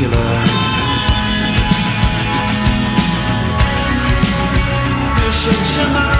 Particular. You should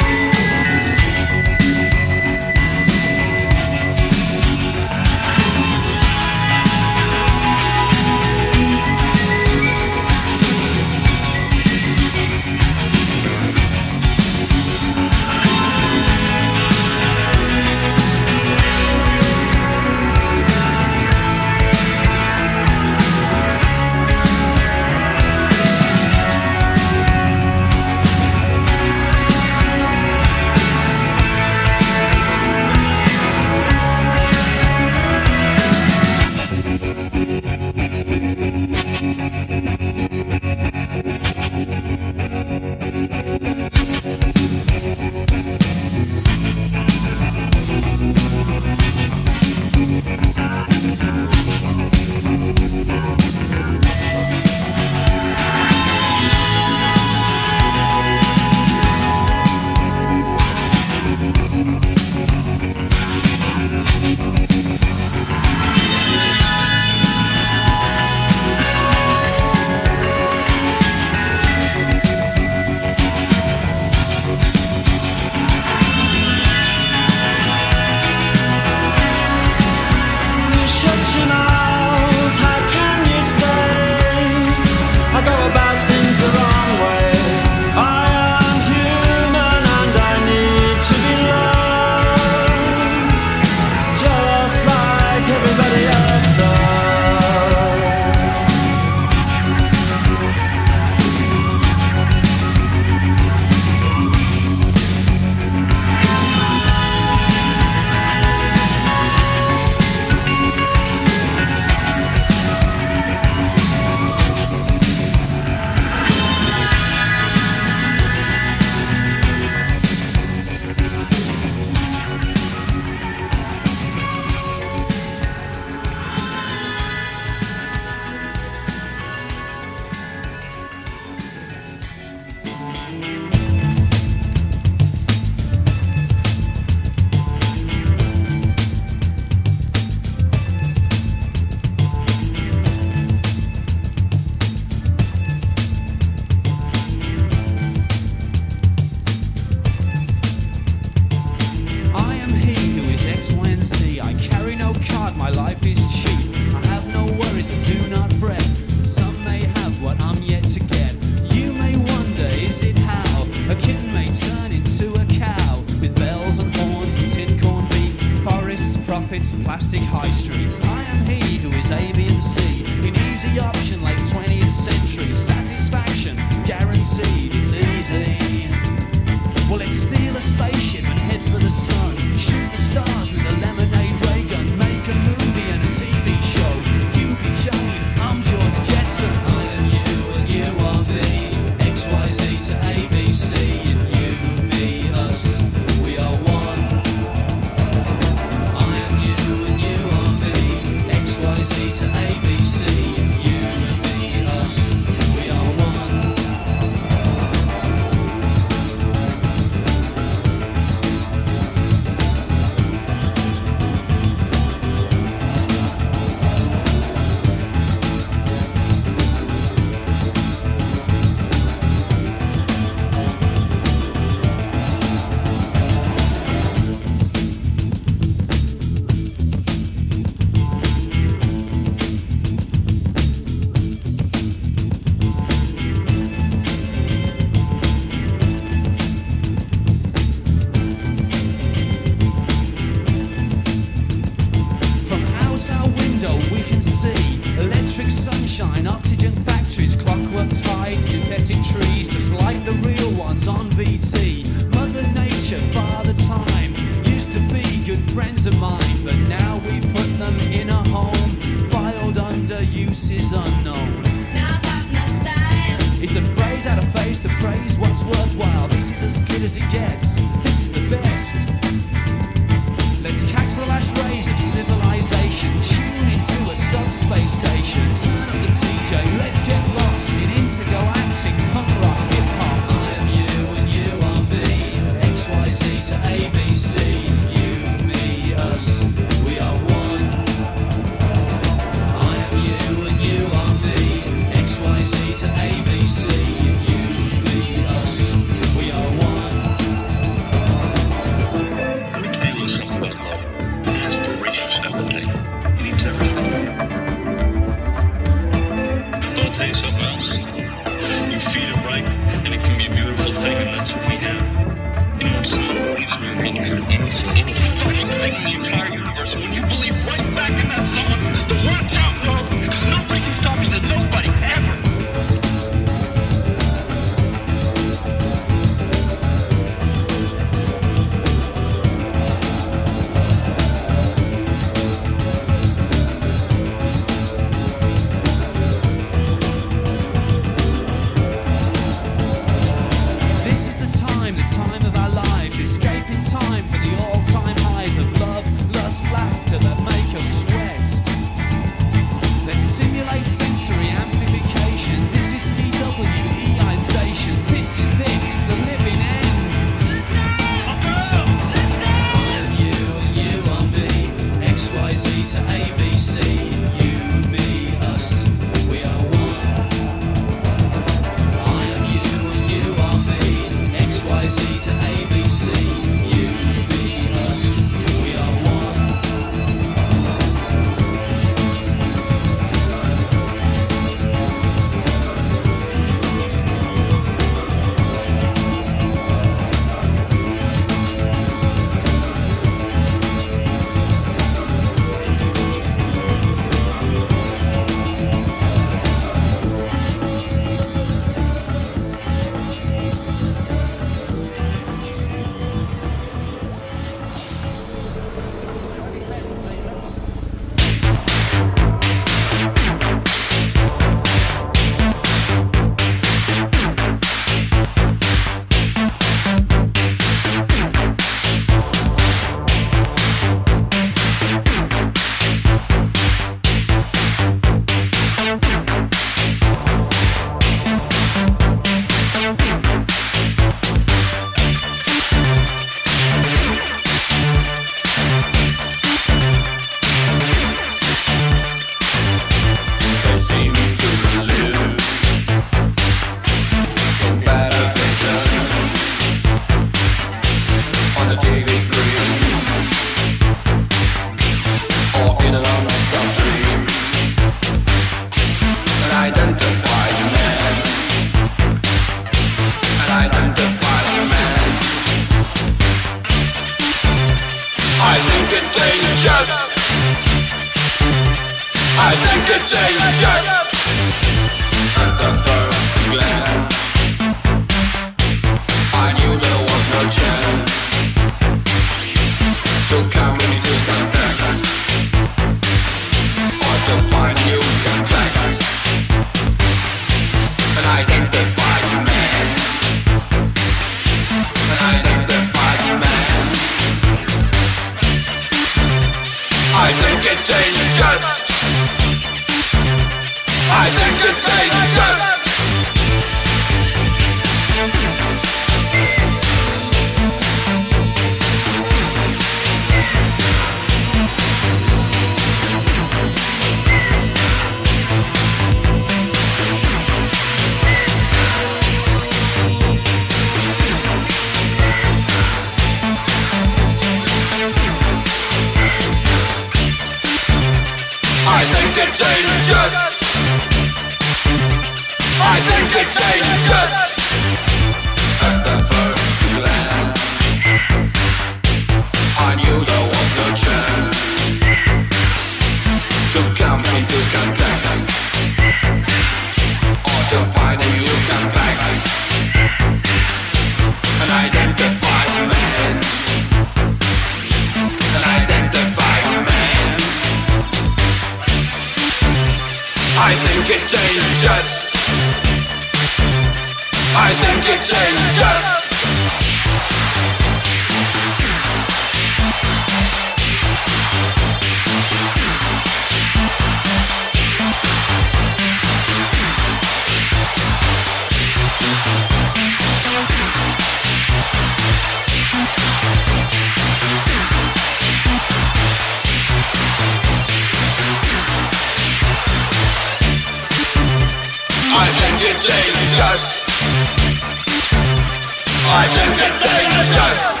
Think it's dangerous